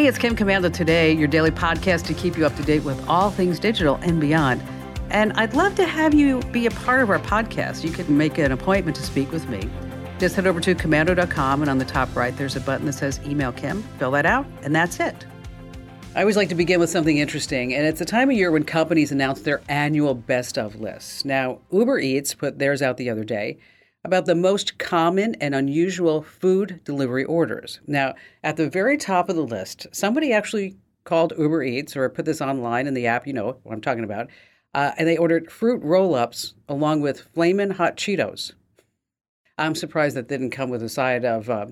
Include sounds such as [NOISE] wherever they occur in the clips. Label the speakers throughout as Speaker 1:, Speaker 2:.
Speaker 1: Hey, it's Kim Komando today, your daily podcast to keep you up to date with all things digital and beyond. And I'd love to have you be a part of our podcast. You can make an appointment to speak with me. Just head over to komando.com, and on the top right, there's a button that says Email Kim. Fill that out, and that's it. I always like to begin with something interesting, and it's a time of year when companies announce their annual best of lists. Now, Uber Eats put theirs out the other day about the most common and unusual food delivery orders. Now, at the very top of the list, somebody actually called Uber Eats or put this online in the app, you know what I'm talking about, uh, and they ordered fruit roll ups along with Flamin' Hot Cheetos. I'm surprised that didn't come with a side of uh,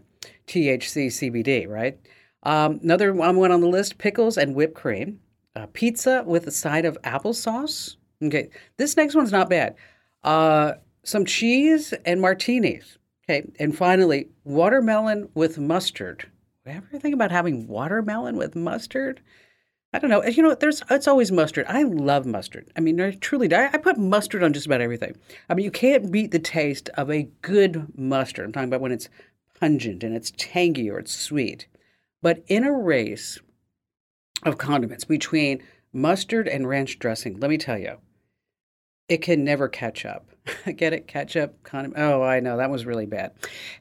Speaker 1: THC CBD, right? Um, another one on the list pickles and whipped cream, uh, pizza with a side of applesauce. Okay, this next one's not bad. Some cheese and martinis. Okay, and finally, watermelon with mustard. Ever think about having watermelon with mustard? I don't know. You know, there's it's always mustard. I love mustard. I mean, I truly, I, I put mustard on just about everything. I mean, you can't beat the taste of a good mustard. I'm talking about when it's pungent and it's tangy or it's sweet. But in a race of condiments between mustard and ranch dressing, let me tell you, it can never catch up. [LAUGHS] get it? Catch up? Condom- oh, I know. That was really bad.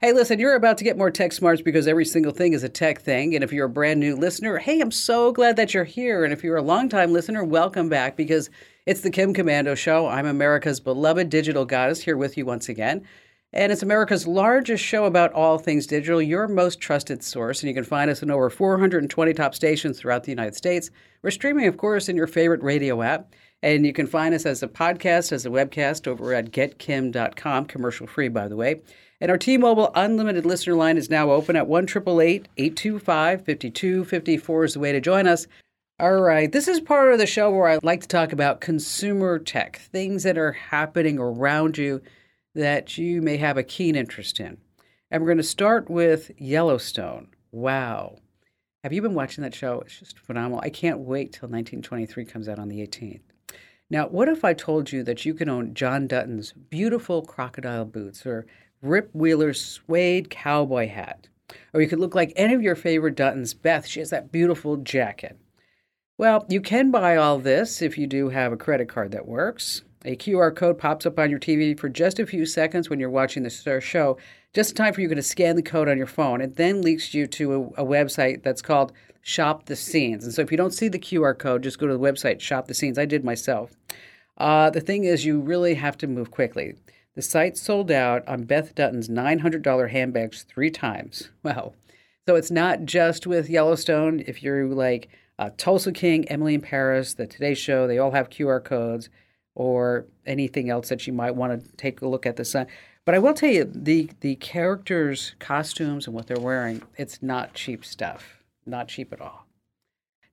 Speaker 1: Hey, listen, you're about to get more tech smarts because every single thing is a tech thing. And if you're a brand new listener, hey, I'm so glad that you're here. And if you're a longtime listener, welcome back because it's the Kim Komando Show. I'm America's beloved digital goddess here with you once again. And it's America's largest show about all things digital, your most trusted source. And you can find us in over 420 top stations throughout the United States. We're streaming, of course, in your favorite radio app. And you can find us as a podcast, as a webcast over at getkim.com, commercial free, by the way. And our T Mobile unlimited listener line is now open at 1 825 5254 is the way to join us. All right, this is part of the show where I like to talk about consumer tech, things that are happening around you that you may have a keen interest in. And we're going to start with Yellowstone. Wow. Have you been watching that show? It's just phenomenal. I can't wait till 1923 comes out on the 18th. Now, what if I told you that you can own John Dutton's beautiful crocodile boots or Rip Wheeler's suede cowboy hat? Or you could look like any of your favorite Duttons. Beth, she has that beautiful jacket. Well, you can buy all this if you do have a credit card that works. A QR code pops up on your TV for just a few seconds when you're watching the show, just in time for you to scan the code on your phone. It then leads you to a, a website that's called Shop the Scenes. And so if you don't see the QR code, just go to the website, Shop the Scenes. I did myself. Uh, the thing is, you really have to move quickly. The site sold out on Beth Dutton's $900 handbags three times. [LAUGHS] Wow. So it's not just with Yellowstone. If you're like uh, Tulsa King, Emily in Paris, the Today Show, they all have QR codes or anything else that you might want to take a look at the site. But I will tell you, the, the characters' costumes and what they're wearing, it's not cheap stuff. Not cheap at all.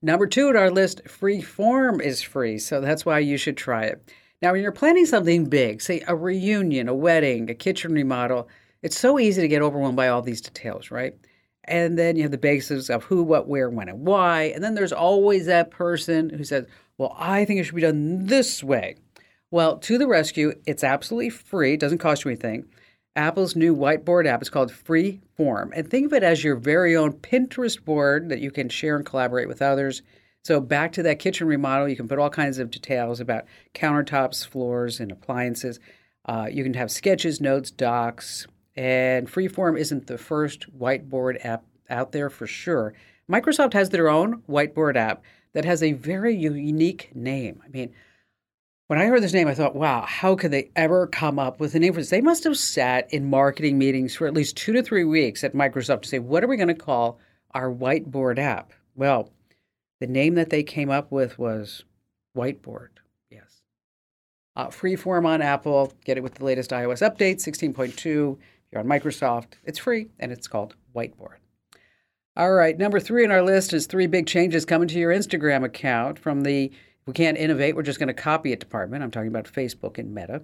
Speaker 1: Number two on our list, free form is free, so that's why you should try it. Now, when you're planning something big, say a reunion, a wedding, a kitchen remodel, it's so easy to get overwhelmed by all these details, right? And then you have the basics of who, what, where, when, and why. And then there's always that person who says, well, I think it should be done this way. Well, to the rescue, it's absolutely free, it doesn't cost you anything. Apple's new whiteboard app is called Freeform. And think of it as your very own Pinterest board that you can share and collaborate with others. So, back to that kitchen remodel, you can put all kinds of details about countertops, floors, and appliances. Uh, you can have sketches, notes, docs, and Freeform isn't the first whiteboard app out there for sure. Microsoft has their own whiteboard app that has a very unique name. I mean, when I heard this name, I thought, wow, how could they ever come up with a name for this? They must have sat in marketing meetings for at least two to three weeks at Microsoft to say, what are we going to call our whiteboard app? Well, the name that they came up with was Whiteboard. Yes. Uh, freeform on Apple. Get it with the latest iOS update, 16.2. You're on Microsoft. It's free, and it's called Whiteboard. All right, number three on our list is three big changes coming to your Instagram account from the we can't innovate, we're just going to copy it department. I'm talking about Facebook and Meta.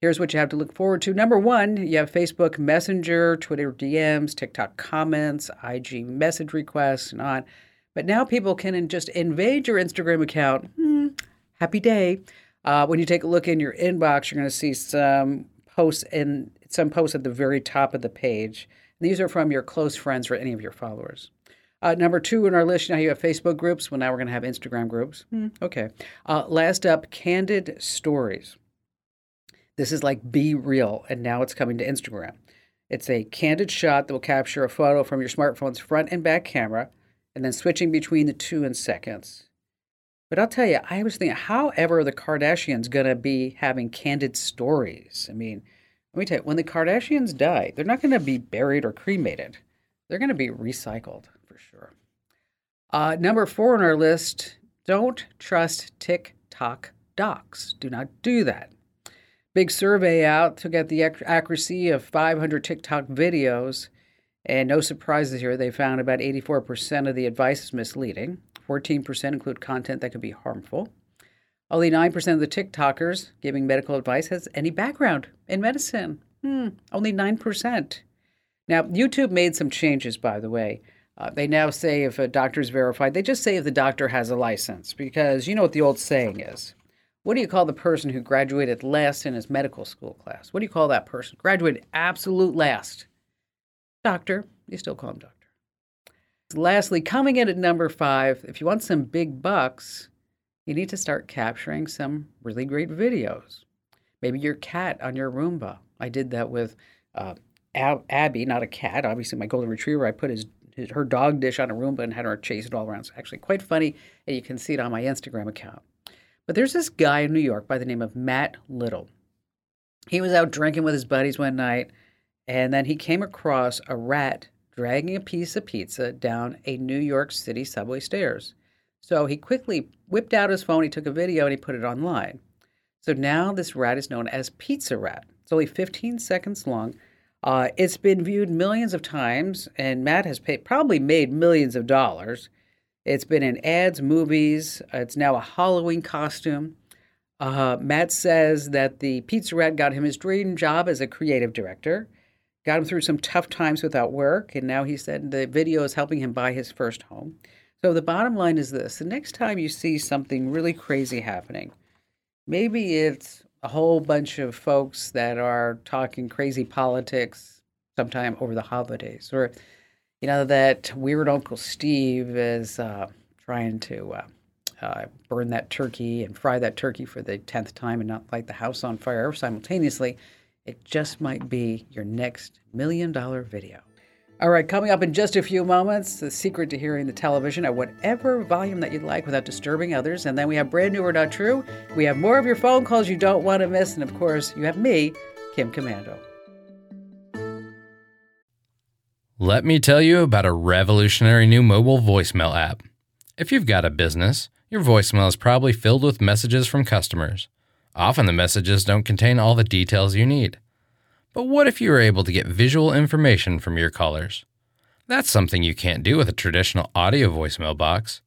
Speaker 1: Here's what you have to look forward to. Number one, you have Facebook Messenger, Twitter DMs, TikTok comments, IG message requests, and on. But now people can just invade your Instagram account. Hmm, happy day. Uh, when you take a look in your inbox, you're going to see some posts in some posts at the very top of the page. These are from your close friends or any of your followers. Uh, number two in our list, now you have Facebook groups. Well, now we're going to have Instagram groups. Hmm, okay. Uh, last up, candid stories. This is like BeReal, and now it's coming to Instagram. It's a candid shot that will capture a photo from your smartphone's front and back camera, and then switching between the two in seconds. But I'll tell you, I was thinking, how ever the Kardashians going to be having candid stories? I mean, let me tell you, when the Kardashians die, they're not going to be buried or cremated. They're going to be recycled sure. Uh, number four on our list don't trust TikTok docs. Do not do that. Big survey out to get the accuracy of 500 TikTok videos, and no surprises here. They found about 84% of the advice is misleading, 14% include content that could be harmful. Only 9% of the TikTokers giving medical advice has any background in medicine. Hmm, only 9%. Now, YouTube made some changes, by the way. Uh, they now say if a doctor is verified, they just say if the doctor has a license because you know what the old saying is. What do you call the person who graduated last in his medical school class? What do you call that person? Graduated absolute last. Doctor. You still call him doctor. Lastly, coming in at number five, if you want some big bucks, you need to start capturing some really great videos. Maybe your cat on your Roomba. I did that with uh, Ab- Abby, not a cat. Obviously, my golden retriever. I put his her dog dish on a Roomba and had her chase it all around. It's actually quite funny, and you can see it on my Instagram account. But there's this guy in New York by the name of Matt Little. He was out drinking with his buddies one night, and then he came across a rat dragging a piece of pizza down a New York City subway stairs. So he quickly whipped out his phone, he took a video, and he put it online. So now this rat is known as Pizza Rat. It's only 15 seconds long. Uh, it's been viewed millions of times, and Matt has paid, probably made millions of dollars. It's been in ads, movies. It's now a Halloween costume. Uh, Matt says that the Pizza Rat got him his dream job as a creative director, got him through some tough times without work, and now he said the video is helping him buy his first home. So the bottom line is this the next time you see something really crazy happening, maybe it's a whole bunch of folks that are talking crazy politics sometime over the holidays, or you know that weird Uncle Steve is uh, trying to uh, uh, burn that turkey and fry that turkey for the tenth time and not light the house on fire simultaneously. It just might be your next million dollar video. All right, coming up in just a few moments, the secret to hearing the television at whatever volume that you'd like without disturbing others. And then we have brand new or not true. We have more of your phone calls you don't want to miss. And of course, you have me, Kim Komando.
Speaker 2: Let me tell you about a revolutionary new mobile voicemail app. If you've got a business, your voicemail is probably filled with messages from customers. Often the messages don't contain all the details you need. But what if you were able to get visual information from your callers? That's something you can't do with a traditional audio voicemail box,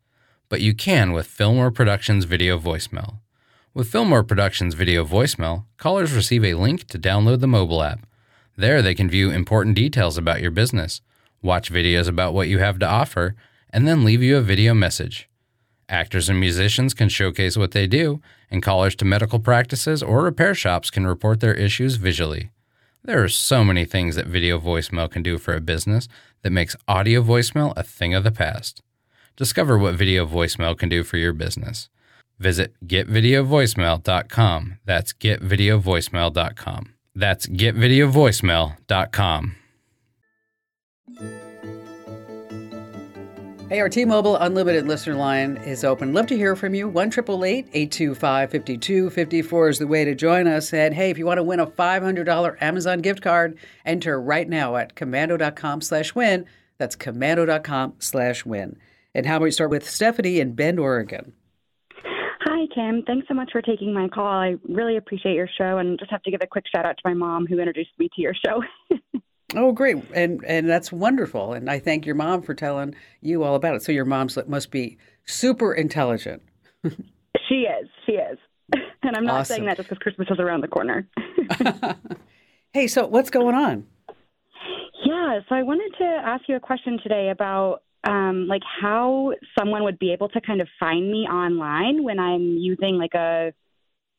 Speaker 2: but you can with Fillmore Productions Video Voicemail. With Fillmore Productions Video Voicemail, callers receive a link to download the mobile app. There, they can view important details about your business, watch videos about what you have to offer, and then leave you a video message. Actors and musicians can showcase what they do, and callers to medical practices or repair shops can report their issues visually. There are so many things that video voicemail can do for a business that makes audio voicemail a thing of the past. Discover what video voicemail can do for your business. Visit getvideovoicemail.com. That's getvideovoicemail.com. That's getvideovoicemail.com.
Speaker 1: Hey, our T-Mobile Unlimited listener line is open. Love to hear from you. 1 825 5254 is the way to join us. And hey, if you want to win a $500 Amazon gift card, enter right now at komando.com slash win. That's komando.com slash win. And how about we start with Stephanie in Bend, Oregon?
Speaker 3: Hi, Kim. Thanks so much for taking my call. I really appreciate your show and just have to give a quick shout out to my mom who introduced me to your show. [LAUGHS]
Speaker 1: oh, great. And and that's wonderful. And I thank your mom for telling you all about it. So your mom must be super intelligent.
Speaker 3: she is. She is. [LAUGHS] And I'm not awesome. saying that just because Christmas is around the corner. [LAUGHS] [LAUGHS]
Speaker 1: hey, so what's going on?
Speaker 3: Yeah, so I wanted to ask you a question today about um, like how someone would be able to kind of find me online when I'm using like a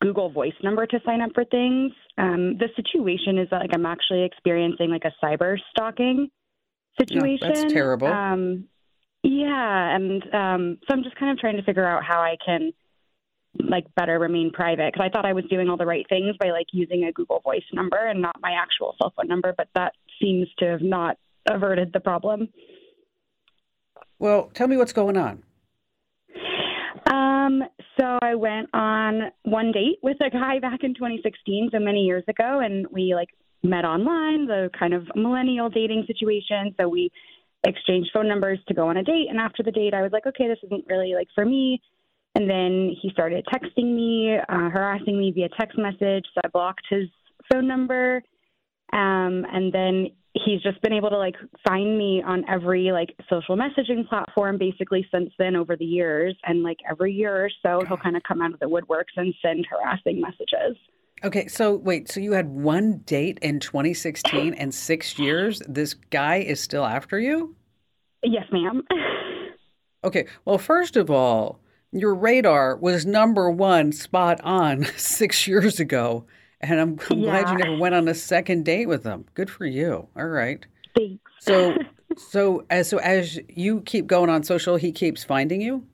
Speaker 3: Google Voice number to sign up for things. Um, the situation is that like I'm actually experiencing like a cyber stalking situation.
Speaker 1: Oh, that's terrible.
Speaker 3: Um, yeah, and um, so I'm just kind of trying to figure out how I can like better remain private because I thought I was doing all the right things by like using a Google Voice number and not my actual cell phone number, but that seems to have not averted the problem.
Speaker 1: Well, tell me what's going on.
Speaker 3: Um, so I went on one date with a guy back in 2016, so many years ago, and we like met online, the kind of millennial dating situation. So we exchanged phone numbers to go on a date, and after the date, I was like, okay, this isn't really like for me. And then he started texting me, uh, harassing me via text message. So I blocked his phone number. Um, and then he's just been able to like find me on every like social messaging platform basically since then over the years. And like every year or so he'll kind of come out of the woodworks and send harassing messages.
Speaker 1: Okay so wait so you had one date in 2016 and six years? This guy is still after you?
Speaker 3: Yes ma'am. [LAUGHS]
Speaker 1: Okay well first of all your radar was number one spot on [LAUGHS] six years ago and I'm, I'm yeah. glad you never went on a second date with them. Good for you. All right.
Speaker 3: Thanks.
Speaker 1: So, [LAUGHS] so as so as you keep going on social, he keeps finding you.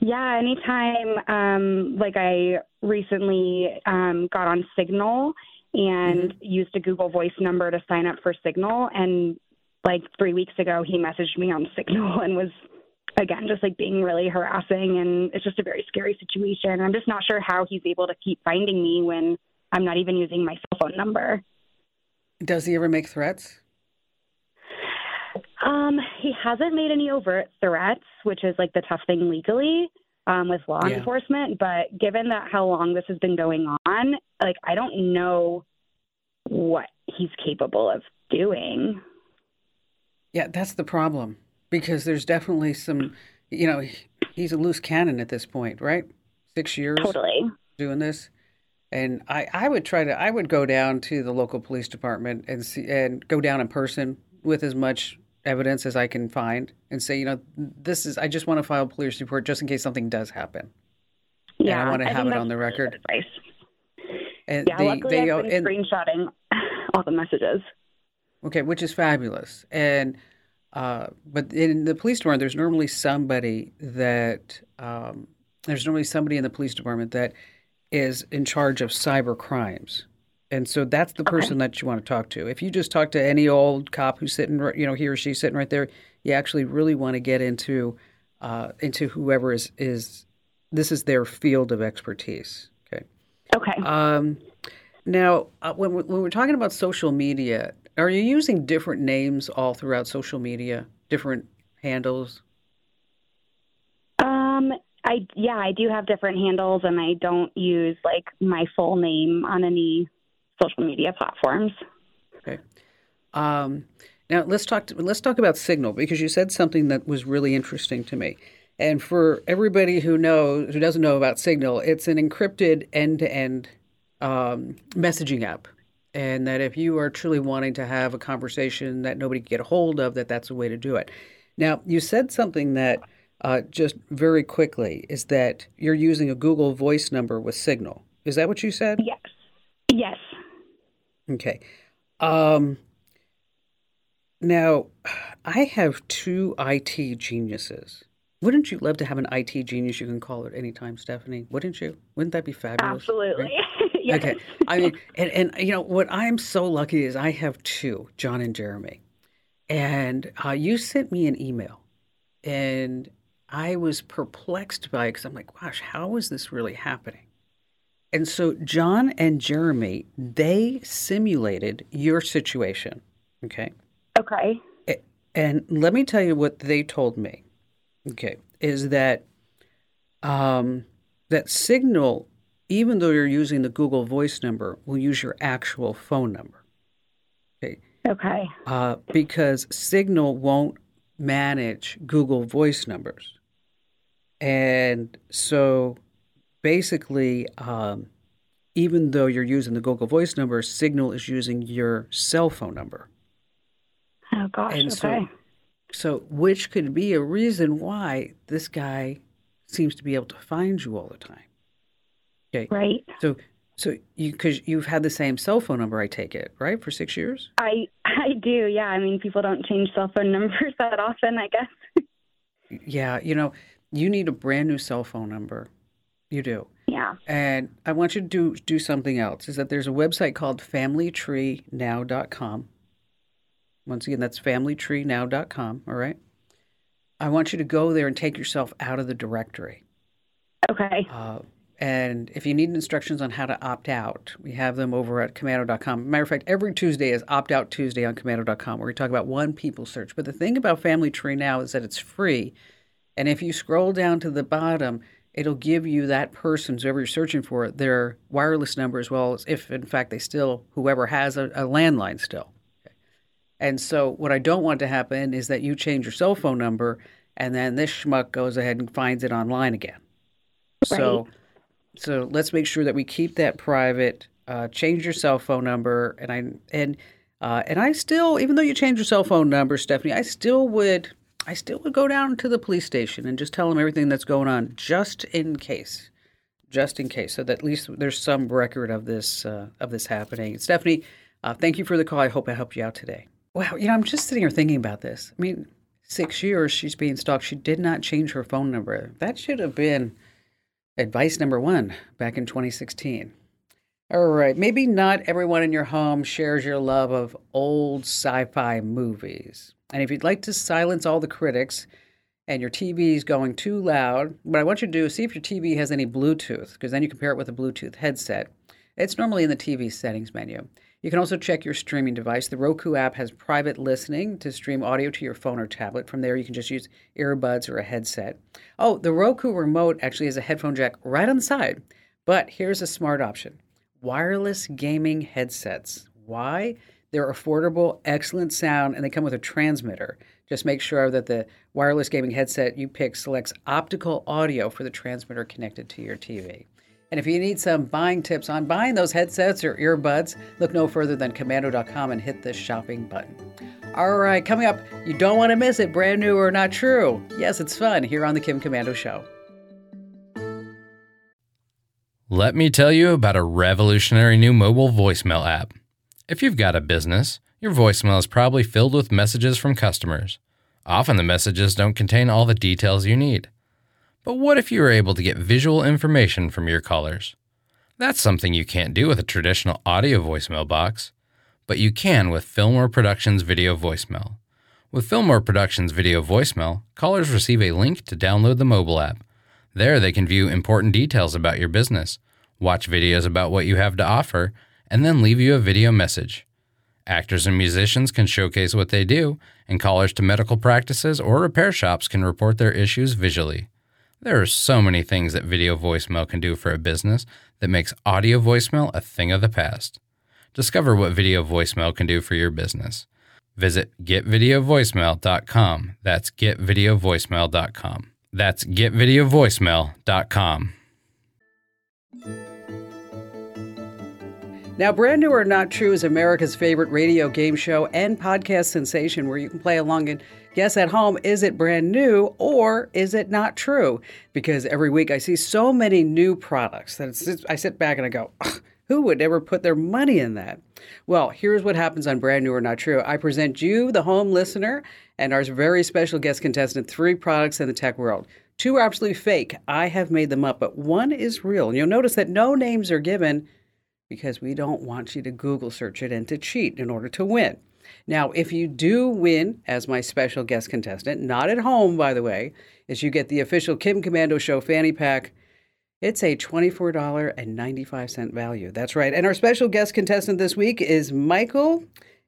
Speaker 3: Yeah. Anytime, um, like I recently um, got on Signal and mm-hmm. used a Google Voice number to sign up for Signal, and like three weeks ago, he messaged me on [LAUGHS] Signal and was again just like being really harassing and it's just a very scary situation i'm just not sure how he's able to keep finding me when I'm not even using my cell phone number.
Speaker 1: Does he ever make threats?
Speaker 3: Um, he hasn't made any overt threats, which is like the tough thing legally um, with law yeah. enforcement. But given that how long this has been going on, like I don't know what he's capable of doing.
Speaker 1: Yeah, that's the problem because there's definitely some, you know, he's a loose cannon at this point, right? Six years
Speaker 3: totally
Speaker 1: doing this. And I, I would try to I would go down to the local police department and see and go down in person with as much evidence as I can find and say, you know, this is I just want to file a police report just in case something does happen.
Speaker 3: Yeah,
Speaker 1: and I want to
Speaker 3: I
Speaker 1: have it on the record.
Speaker 3: Advice. And yeah, luckily they, I've been and, screenshotting all the messages.
Speaker 1: Okay, which is fabulous. And uh, but in the police department, there's normally somebody that um, there's normally somebody in the police department that is in charge of cyber crimes. And so that's the person okay. that you want to talk to. If you just talk to any old cop who's sitting, you know, he or she's sitting right there, you actually really want to get into uh, into whoever is is this is their field of expertise. Okay.
Speaker 3: Okay.
Speaker 1: Um, now, uh, when we're, when we're talking about social media, are you using different names all throughout social media, different handles?
Speaker 3: Um, I yeah, I do have different handles, and I don't use like my full name on any social media platforms.
Speaker 1: Okay. Um, now let's talk. To, let's talk about Signal because you said something that was really interesting to me. And for everybody who knows who doesn't know about Signal, it's an encrypted end-to-end um, messaging app, and that if you are truly wanting to have a conversation that nobody can get a hold of, that that's a way to do it. Now you said something that uh, just very quickly, is that you're using a Google Voice number with Signal. Is that what you said?
Speaker 3: Yes. Yes.
Speaker 1: Okay. Um, now, I have two IT geniuses. Wouldn't you love to have an IT genius you can call at any time, Stephanie? Wouldn't you? Wouldn't that be fabulous?
Speaker 3: Absolutely. Right? [LAUGHS] yes.
Speaker 1: Okay. I mean, and, and you know what I'm so lucky is I have two, John and Jeremy. And uh, you sent me an email, and I was perplexed by it because I'm like, gosh, how is this really happening? And so John and Jeremy, they simulated your situation. Okay.
Speaker 3: Okay.
Speaker 1: And let me tell you what they told me. Okay. Is that um, that Signal, even though you're using the Google Voice number, will use your actual phone number. Okay.
Speaker 3: Okay.
Speaker 1: Uh, because Signal won't manage Google Voice numbers. And so basically, um, even though you're using the Google Voice number, Signal is using your cell phone number.
Speaker 3: Oh gosh.
Speaker 1: And so-
Speaker 3: okay.
Speaker 1: So, which could be a reason why this guy seems to be able to find you all the time. Okay.
Speaker 3: right.
Speaker 1: So, so you because you've had the same cell phone number, I take it, right, for six years.
Speaker 3: I I do. Yeah. I mean, people don't change cell phone [LAUGHS] numbers that often. I guess.
Speaker 1: Yeah, you know, you need a brand new cell phone number. You do.
Speaker 3: yeah.
Speaker 1: And I want you to do do something else. Is that there's a website called familytreenow.com. Once again, that's familytreenow.com, all right? I want you to go there and take yourself out of the directory.
Speaker 3: Okay.
Speaker 1: Uh, and if you need instructions on how to opt out, we have them over at komando.com. Matter of fact, every Tuesday is Opt Out Tuesday on komando.com where we talk about one people search. But the thing about Family Tree now is that it's free. And if you scroll down to the bottom, it'll give you that person's, whoever you're searching for, their wireless number as well as if, in fact, they still, whoever has a, a landline still. And so, what I don't want to happen is that you change your cell phone number and then this schmuck goes ahead and finds it online again. So, so let's make sure that we keep that private. Uh, change your cell phone number, and I and uh, and I still, even though you change your cell phone number, Stephanie, I still would, I still would go down to the police station and just tell them everything that's going on, just in case, just in case, so that at least there's some record of this uh, of this happening. Stephanie, uh, thank you for the call. I hope I helped you out today. Wow, you know, I'm just sitting here thinking about this. I mean, six years she's being stalked. She did not change her phone number. That should have been advice number one back in 2016. All right, maybe not everyone in your home shares your love of old sci fi movies. And if you'd like to silence all the critics and your TV is going too loud, what I want you to do is see if your TV has any Bluetooth, because then you compare it with a Bluetooth headset. It's normally in the TV settings menu. You can also check your streaming device. The Roku app has private listening to stream audio to your phone or tablet. From there, you can just use earbuds or a headset. Oh, the Roku remote actually has a headphone jack right on the side. But here's a smart option wireless gaming headsets. Why? They're affordable, excellent sound, and they come with a transmitter. Just make sure that the wireless gaming headset you pick selects optical audio for the transmitter connected to your TV. And if you need some buying tips on buying those headsets or earbuds, look no further than komando.com and hit the shopping button. All right, coming up, you don't want to miss it, brand new or not true. Yes, it's fun here on the Kim Komando Show.
Speaker 2: Let me tell you about a revolutionary new mobile voicemail app. If you've got a business, your voicemail is probably filled with messages from customers. Often the messages don't contain all the details you need. But what if you were able to get visual information from your callers? That's something you can't do with a traditional audio voicemail box, but you can with Fillmore Productions Video Voicemail. With Fillmore Productions Video Voicemail, callers receive a link to download the mobile app. There, they can view important details about your business, watch videos about what you have to offer, and then leave you a video message. Actors and musicians can showcase what they do, and callers to medical practices or repair shops can report their issues visually. There are so many things that video voicemail can do for a business that makes audio voicemail a thing of the past. Discover what video voicemail can do for your business. Visit getvideovoicemail.com. That's getvideovoicemail.com. That's getvideovoicemail.com.
Speaker 1: Now, Brand New or Not True is America's favorite radio game show and podcast sensation where you can play along and guess at home is it brand new or is it not true? Because every week I see so many new products that I sit back and I go, "Ugh, who would ever put their money in that? Well, here's what happens on Brand New or Not True. I present you, the home listener, and our very special guest contestant, three products in the tech world. Two are absolutely fake. I have made them up, but one is real. And you'll notice that no names are given because we don't want you to Google search it and to cheat in order to win. Now, if you do win as my special guest contestant, not at home, by the way, is you get the official Kim Komando Show fanny pack. It's a $24.95 value. That's right. And our special guest contestant this week is Michael,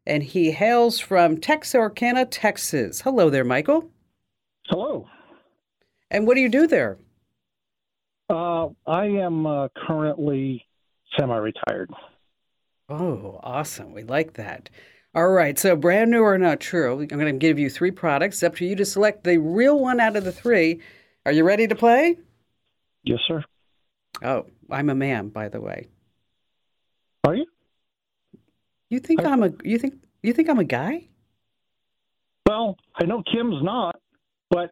Speaker 1: and he hails from Texarkana, Texas. Hello there, Michael.
Speaker 4: Hello.
Speaker 1: And what do you do there?
Speaker 4: Uh, I am uh, currently semi-retired.
Speaker 1: Oh, awesome. We like that. All right. So, brand new or not true, I'm going to give you three products. It's up to you to select the real one out of the three. Are you ready to play?
Speaker 4: Yes, sir.
Speaker 1: Oh, I'm a man, by the way.
Speaker 4: Are you?
Speaker 1: You think
Speaker 4: I-
Speaker 1: I'm a you think you think I'm a guy?
Speaker 4: Well, I know Kim's not, but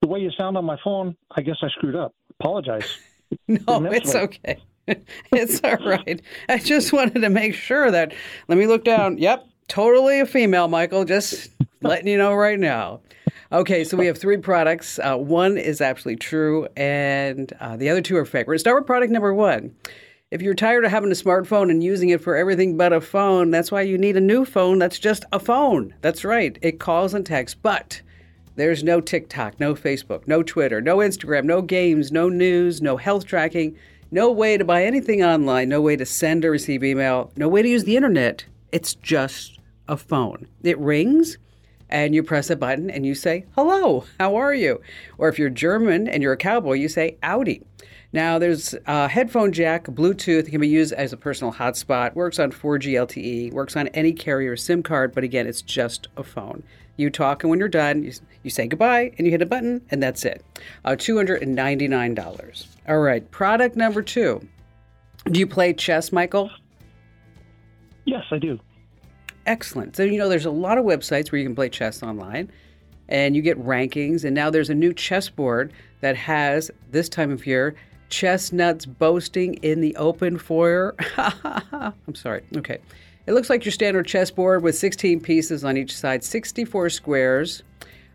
Speaker 4: the way you sound on my phone, I guess I screwed up. Apologize. [LAUGHS]
Speaker 1: No, it's okay. [LAUGHS] it's all right. I just wanted to make sure that. Let me look down. Yep, totally a female, Michael. Just [LAUGHS] letting you know right now. Okay, so we have three products. Uh, one is absolutely true, and uh, the other two are fake. We're going to start with product number one. If you're tired of having a smartphone and using it for everything but a phone, that's why you need a new phone that's just a phone. That's right. It calls and texts, but there's no TikTok, no Facebook, no Twitter, no Instagram, no games, no news, no health tracking, no way to buy anything online, no way to send or receive email, no way to use the internet. It's just a phone. It rings and you press a button and you say, Hello, how are you? Or if you're German and you're a cowboy, you say, Audi. Now, there's a headphone jack, Bluetooth. It can be used as a personal hotspot. Works on 4G LTE. Works on any carrier SIM card. But again, it's just a phone. You talk, and when you're done, you, you say goodbye, and you hit a button, and that's it. Uh, $299. All right, product number two. Do you play chess, Michael?
Speaker 4: yes, I do.
Speaker 1: Excellent. So, you know, there's a lot of websites where you can play chess online and you get rankings. And now there's a new chessboard that has, this time of year, chestnuts boasting in the open foyer. [LAUGHS] I'm sorry. Okay. It looks like your standard chessboard with 16 pieces on each side, 64 squares.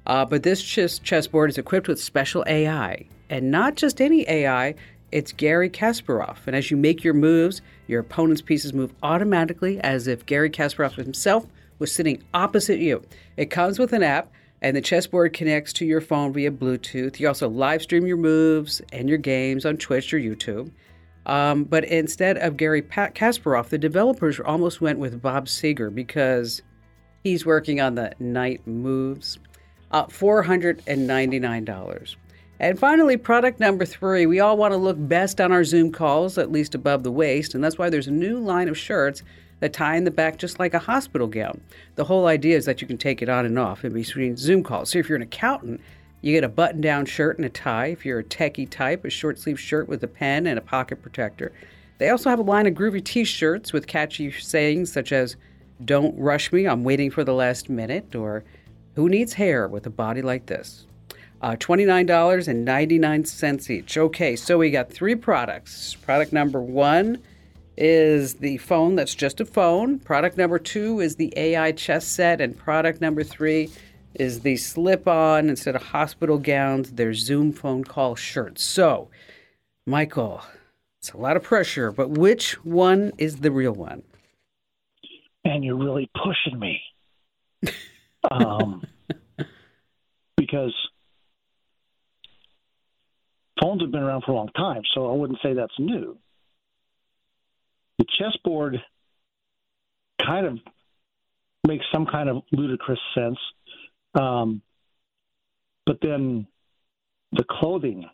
Speaker 1: Uh, but this chess chessboard is equipped with special AI. And not just any AI, it's Garry Kasparov. And as you make your moves, your opponent's pieces move automatically as if Garry Kasparov himself was sitting opposite you. It comes with an app, and the chessboard connects to your phone via Bluetooth. You also live stream your moves and your games on Twitch or YouTube. Um, but instead of Gary pa- Kasparov, the developers almost went with Bob Seger because he's working on the night moves. Uh, $499. And finally, product number three. We all want to look best on our Zoom calls, at least above the waist, and that's why there's a new line of shirts that tie in the back just like a hospital gown. The whole idea is that you can take it on and off in between Zoom calls. So if you're an accountant, you get a button down shirt and a tie. If you're a techie type, a short sleeve shirt with a pen and a pocket protector. They also have a line of groovy t shirts with catchy sayings such as, Don't rush me, I'm waiting for the last minute, or Who needs hair with a body like this? Uh, $29.99 each. Okay, so we got three products. Product number one is the phone that's just a phone. Product number two is the AI chess set. And product number three is the slip on, instead of hospital gowns, their Zoom phone call shirts. So, Michael, it's a lot of pressure, but which one is the real one?
Speaker 4: and you're really pushing me. [LAUGHS] um, because phones have been around for a long time, so I wouldn't say that's new. The chessboard kind of makes some kind of ludicrous sense, um, but then the clothing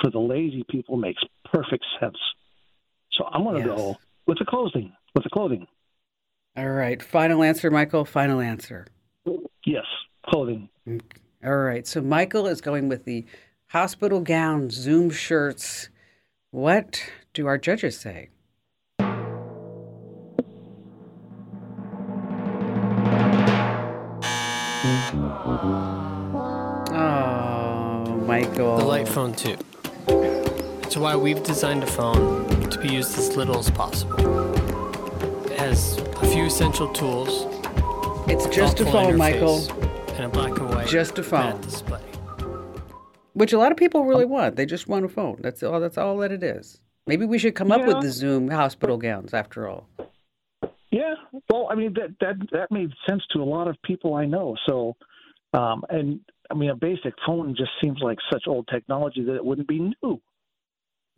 Speaker 4: for the lazy people makes perfect sense. So I'm going to
Speaker 1: Yes.
Speaker 4: go with the clothing. With the clothing,
Speaker 1: All right, final answer, Michael. Final answer.
Speaker 4: yes, clothing.
Speaker 1: All right, so Michael is going with the hospital gowns, Zoom shirts. What do our judges say? Oh, Michael.
Speaker 5: The Light Phone 2. It's why we've designed a phone to be used as little as possible. It has a few essential tools.
Speaker 1: It's just a phone, Michael,
Speaker 5: And a black and white
Speaker 1: Just a phone.
Speaker 5: display.
Speaker 1: Which a lot of people really want. They just want a phone. That's all. That's all that it is. Maybe we should come up with the Zoom hospital gowns after all.
Speaker 4: Yeah, well, I mean that that that made sense to a lot of people I know. So, um, and I mean a basic phone just seems like such old technology that it wouldn't be new.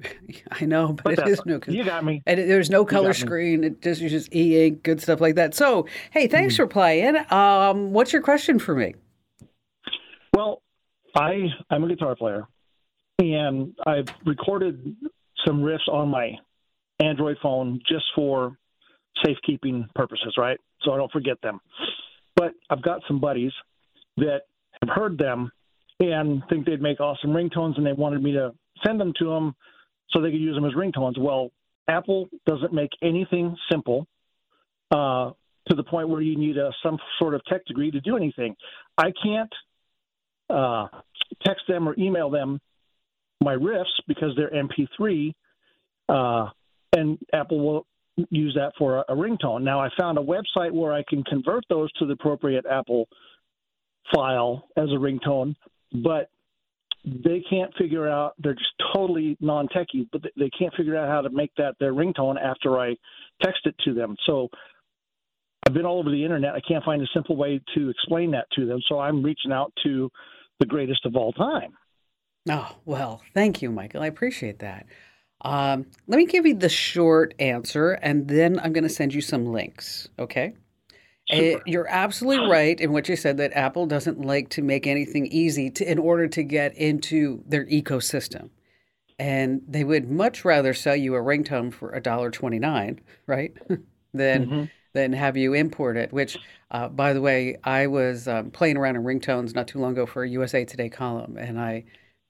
Speaker 4: [LAUGHS]
Speaker 1: I know, but,
Speaker 4: But
Speaker 1: it
Speaker 4: that-
Speaker 1: is new.
Speaker 4: you got me.
Speaker 1: And it- there's no color screen. It just uses e ink, good stuff like that. So, hey, thanks for playing. Um, what's your question for me?
Speaker 4: I I'm a guitar player, and I've recorded some riffs on my Android phone just for safekeeping purposes, right? So I don't forget them. But I've got some buddies that have heard them and think they'd make awesome ringtones, and they wanted me to send them to them so they could use them as ringtones. Well, Apple doesn't make anything simple uh, to the point where you need a, some sort of tech degree to do anything. I can't uh, text them or email them my riffs because they're MP3, uh, and Apple will use that for a, a ringtone. Now, I found a website where I can convert those to the appropriate Apple file as a ringtone, but they can't figure out they're just totally non-techie but they can't figure out how to make that their ringtone after i text it to them. So i've been all over the internet. I can't find a simple way to explain that to them. So i'm reaching out to the greatest of all time
Speaker 1: oh well thank you michael i appreciate that um, let me give you the short answer and then i'm going to send you some links okay Sure. Uh, you're absolutely right in what you said that Apple doesn't like to make anything easy to, in order to get into their ecosystem. And they would much rather sell you a ringtone for $1.29, right? [LAUGHS] than mm-hmm. Than have you import it, which uh, by the way, I was um, playing around in ringtones not too long ago for a USA Today column and I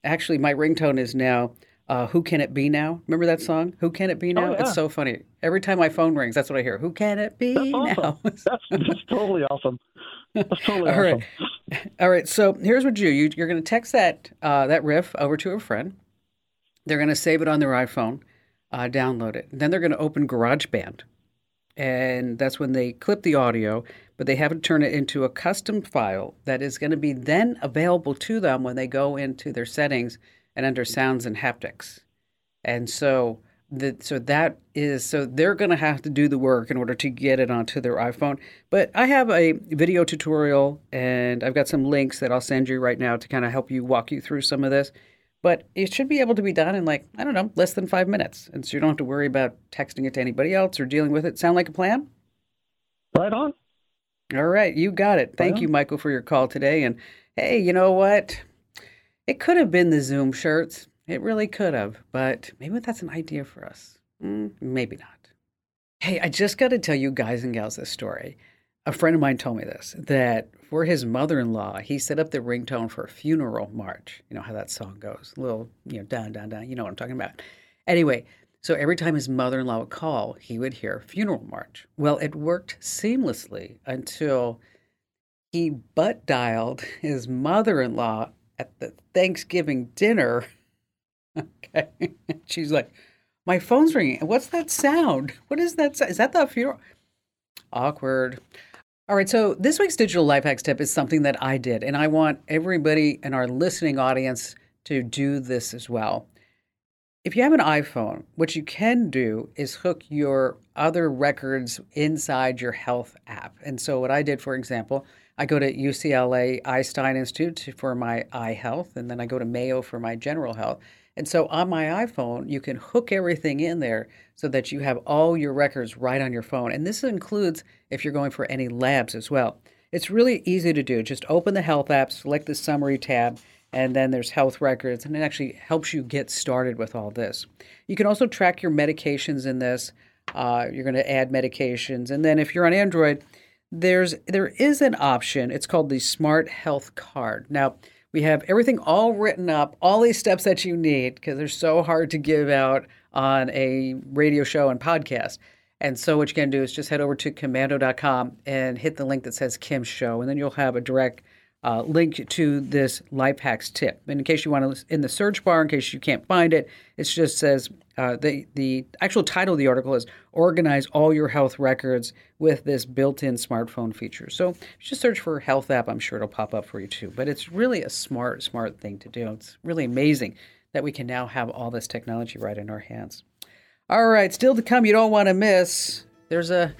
Speaker 1: actually my ringtone is now uh, Who Can It Be Now? Remember that song? Who Can It Be Now? Oh, yeah. It's so funny. Every time my phone rings, that's what I hear. Who can it be
Speaker 4: that's
Speaker 1: awesome.
Speaker 4: now? [LAUGHS] that's, that's totally awesome. That's totally
Speaker 1: All
Speaker 4: awesome.
Speaker 1: Right. All right. So here's what you do. You, are going to text that uh, that riff over to a friend. They're going to save it on their iPhone, uh, download it. Then they're going to open GarageBand. And that's when they clip the audio, but they have to turn it into a custom file that is going to be then available to them when they go into their settings and under sounds and haptics. And so that so that is so they're going to have to do the work in order to get it onto their iPhone. But I have a video tutorial and I've got some links that I'll send you right now to kind of help you walk you through some of this. But it should be able to be done in like, I don't know, less than 5 minutes. And so you don't have to worry about texting it to anybody else or dealing with it. Sound like a plan?
Speaker 4: Right on.
Speaker 1: All right, you got it. Thank right you, Michael, for your call today. And hey, you know what? It could have been the Zoom shirts. It really could have, but maybe that's an idea for us. Mm, maybe not. Hey, I just got to tell you guys and gals this story. A friend of mine told me this that for his mother in law, he set up the ringtone for a funeral march. You know how that song goes, a little, you know, down, down, down. You know what I'm talking about. Anyway, so every time his mother in law would call, he would hear funeral march. Well, it worked seamlessly until he butt dialed his mother in law at the Thanksgiving dinner. [LAUGHS] Okay. [LAUGHS] She's like, my phone's ringing. What's that sound? What is that? Is that the funeral? Awkward. All right. So this week's digital life hacks tip is something that I did, and I want everybody in our listening audience to do this as well. If you have an iPhone, what you can do is hook your other records inside your health app. And so, what I did, for example, I go to UCLA Einstein Institute for my eye health, and then I go to Mayo for my general health. And so on my iPhone, you can hook everything in there so that you have all your records right on your phone. And this includes if you're going for any labs as well. It's really easy to do. Just open the health app, select the summary tab, and then there's health records, and it actually helps you get started with all this. You can also track your medications in this. Uh, you're going to add medications, and then if you're on Android, there's there is an option. It's called the Smart Health Card. Now we have everything all written up, all these steps that you need because they're so hard to give out on a radio show and podcast. And so what you can do is just head over to komando.com and hit the link that says Kim's Show, and then you'll have a direct uh, link to this life hacks tip. And in case you want to, in the search bar, in case you can't find it, it just says uh, the the actual title of the article is "Organize all your health records with this built-in smartphone feature." So just search for health app. I'm sure it'll pop up for you too. But it's really a smart, smart thing to do. It's really amazing that we can now have all this technology right in our hands. All right, still to come. You don't want to miss. There's a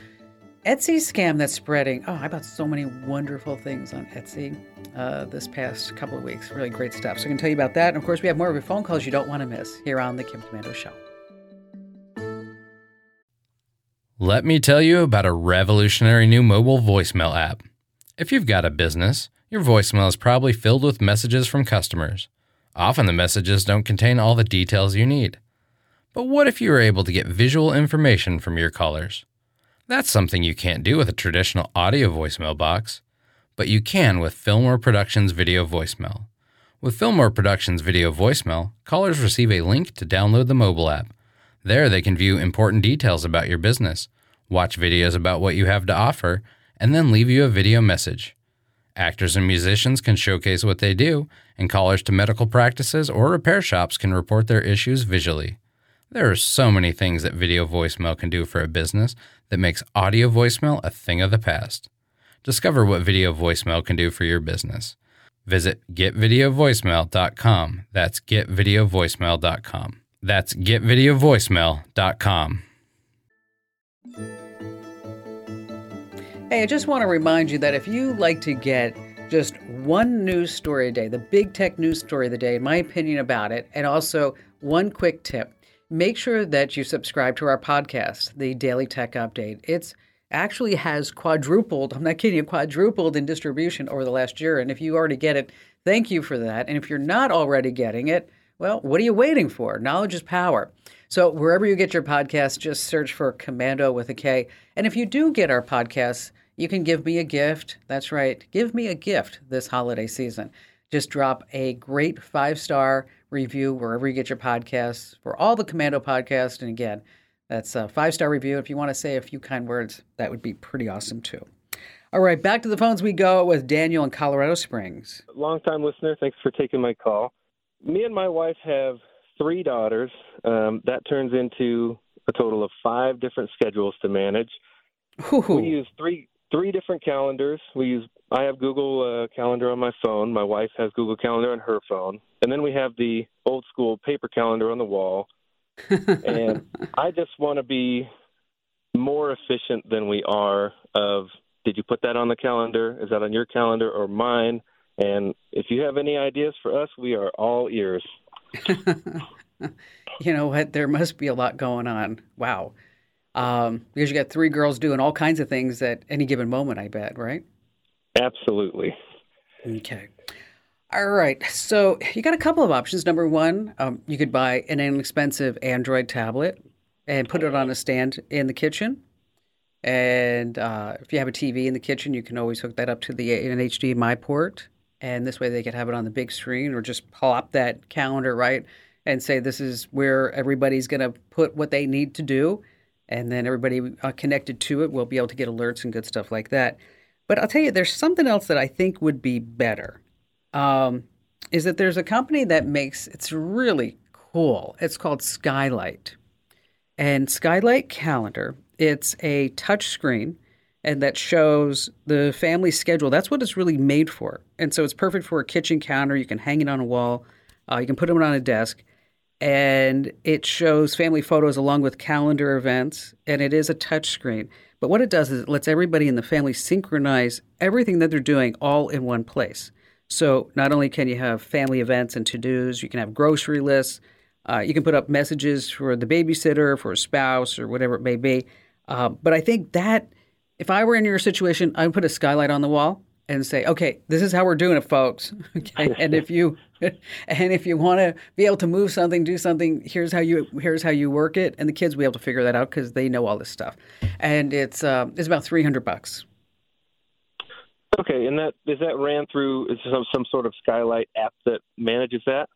Speaker 1: Etsy scam that's spreading. Oh, I bought so many wonderful things on Etsy uh, this past couple of weeks. Really great stuff. So I can tell you about that. And of course, we have more of your phone calls you don't want to miss here on the Kim Komando Show.
Speaker 2: Let me tell you about a revolutionary new mobile voicemail app. If you've got a business, your voicemail is probably filled with messages from customers. Often the messages don't contain all the details you need. But what if you were able to get visual information from your callers? That's something you can't do with a traditional audio voicemail box, but you can with Fillmore Productions Video Voicemail. With Fillmore Productions Video Voicemail, callers receive a link to download the mobile app. There, they can view important details about your business, watch videos about what you have to offer, and then leave you a video message. Actors and musicians can showcase what they do, and callers to medical practices or repair shops can report their issues visually. There are so many things that video voicemail can do for a business that makes audio voicemail a thing of the past. Discover what video voicemail can do for your business. Visit getvideovoicemail.com. That's getvideovoicemail.com. That's getvideovoicemail.com.
Speaker 1: Hey, I just want to remind you that if you like to get just one news story a day, the big tech news story of the day, my opinion about it, and also one quick tip, make sure that you subscribe to our podcast, the Daily Tech Update. It's actually has quadrupled, I'm not kidding you, quadrupled in distribution over the last year. And if you already get it, thank you for that. And if you're not already getting it, well, what are you waiting for? Knowledge is power. So wherever you get your podcast, just search for Komando with a K. And if you do get our podcasts, you can give me a gift. That's right. Give me a gift this holiday season. Just drop a great five star review wherever you get your podcasts for all the Komando podcasts. And again, that's a five star review. If you want to say a few kind words, that would be pretty awesome too. All right, back to the phones we go with Daniel in Colorado Springs.
Speaker 6: Long time listener. Thanks for taking my call. Me and my wife have three daughters. Um, that turns into a total of five different schedules to manage.
Speaker 1: Ooh.
Speaker 6: We use three three different calendars. We use I have Google uh, Calendar on my phone. My wife has Google Calendar on her phone, and then we have the old school paper calendar on the wall. [LAUGHS] and I just want to be more efficient than we are. Of did you put that on the calendar? Is that on your calendar or mine? And if you have any ideas for us, we are all ears. [LAUGHS]
Speaker 1: you know what? There must be a lot going on. Wow um, because you got three girls doing all kinds of things at any given moment. I bet, right?
Speaker 6: Absolutely.
Speaker 1: Okay. All right. So you got a couple of options. Number one, um, you could buy an inexpensive Android tablet and put it on a stand in the kitchen. And uh, if you have a TV in the kitchen, you can always hook that up to the an HDMI port, and this way they could have it on the big screen, or just plop that calendar right and say this is where everybody's going to put what they need to do and then everybody uh, connected to it will be able to get alerts and good stuff like that. But I'll tell you, there's something else that I think would be better. Um, is that there's a company that makes it's really cool. It's called Skylight, and Skylight Calendar. It's a touch screen and that shows the family schedule. That's what it's really made for. And so it's perfect for a kitchen counter. You can hang it on a wall. Uh, you can put it on a desk and it shows family photos along with calendar events, and it is a touch screen. But what it does is it lets everybody in the family synchronize everything that they're doing all in one place. So not only can you have family events and to dos, you can have grocery lists, uh, you can put up messages for the babysitter, for a spouse, or whatever it may be. Uh, but I think that if I were in your situation, I would put a skylight on the wall and say, okay, this is how we're doing it, folks. [LAUGHS] okay? [LAUGHS] and if you [LAUGHS] and if you want to be able to move something, do something, here's how you here's how you work it, and the kids will be able to figure that out because they know all this stuff. And it's uh, it's about three hundred bucks.
Speaker 6: Okay, and that is that ran through is some some sort of Skylight app that manages that.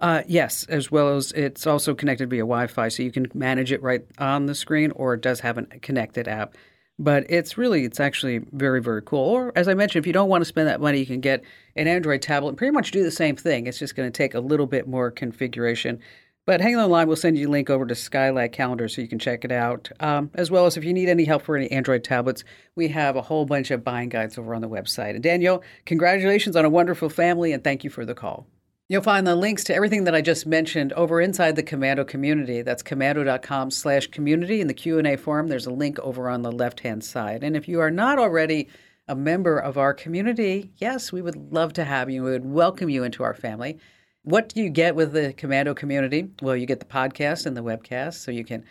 Speaker 1: Uh, yes, as well as it's also connected via Wi-Fi, so you can manage it right on the screen, or it does have a connected app but it's really it's actually very very cool. Or as i mentioned if you don't want to spend that money you can get an android tablet and pretty much do the same thing. It's just going to take a little bit more configuration. But hang on the line we'll send you a link over to skylight calendar so you can check it out. Um, as well as if you need any help for any android tablets we have a whole bunch of buying guides over on the website. And daniel congratulations on a wonderful family and thank you for the call You'll find the links to everything that I just mentioned over inside the Komando community. That's komando.com slash community. In the Q&A forum, there's a link over on the left-hand side. And if you are not already a member of our community, yes, we would love to have you. We would welcome you into our family. What do you get with the Komando community? Well, you get the podcast and the webcast, so you can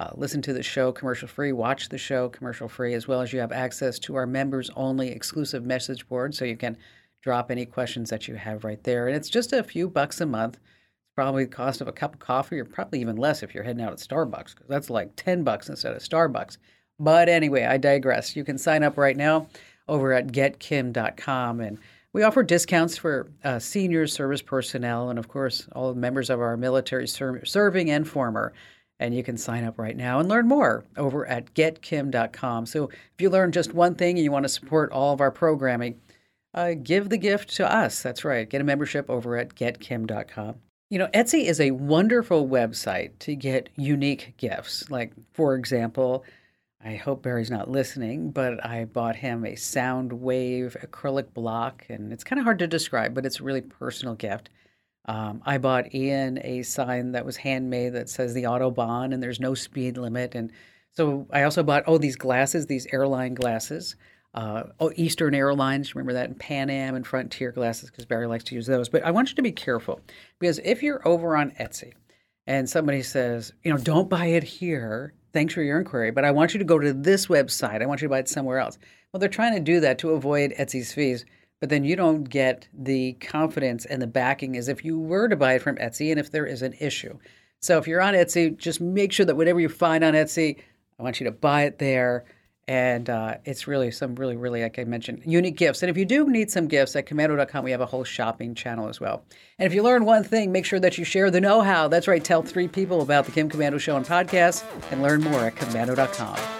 Speaker 1: uh, listen to the show commercial free, watch the show commercial free, as well as you have access to our members only exclusive message board, so you can drop any questions that you have right there. And it's just a few bucks a month. It's probably the cost of a cup of coffee, or probably even less if you're heading out at Starbucks, because that's like 10 bucks instead of Starbucks. But anyway, I digress. You can sign up right now over at getkim.com. And we offer discounts for uh, senior service personnel and, of course, all members of our military ser- serving and former. And you can sign up right now and learn more over at getkim.com. So if you learn just one thing and you want to support all of our programming, uh, give the gift to us. That's right. Get a membership over at getkim.com. You know, Etsy is a wonderful website to get unique gifts. Like, for example, I hope Barry's not listening, but I bought him a Soundwave acrylic block, and it's kind of hard to describe, but it's a really personal gift. Um, I bought Ian a sign that was handmade that says the Autobahn and there's no speed limit. And so I also bought, oh, these glasses, these airline glasses. Uh, oh, Eastern Airlines, remember that, and Pan Am and Frontier glasses, because Barry likes to use those. But I want you to be careful because if you're over on Etsy and somebody says, you know, don't buy it here, thanks for your inquiry, but I want you to go to this website, I want you to buy it somewhere else. Well, they're trying to do that to avoid Etsy's fees but then you don't get the confidence and the backing as if you were to buy it from Etsy and if there is an issue. So if you're on Etsy, just make sure that whatever you find on Etsy, I want you to buy it there. And uh, it's really some really, really, like I mentioned, unique gifts. And if you do need some gifts at komando.com, we have a whole shopping channel as well. And if you learn one thing, make sure that you share the know how. That's right, tell three people about the Kim Komando Show and podcast and learn more at komando.com.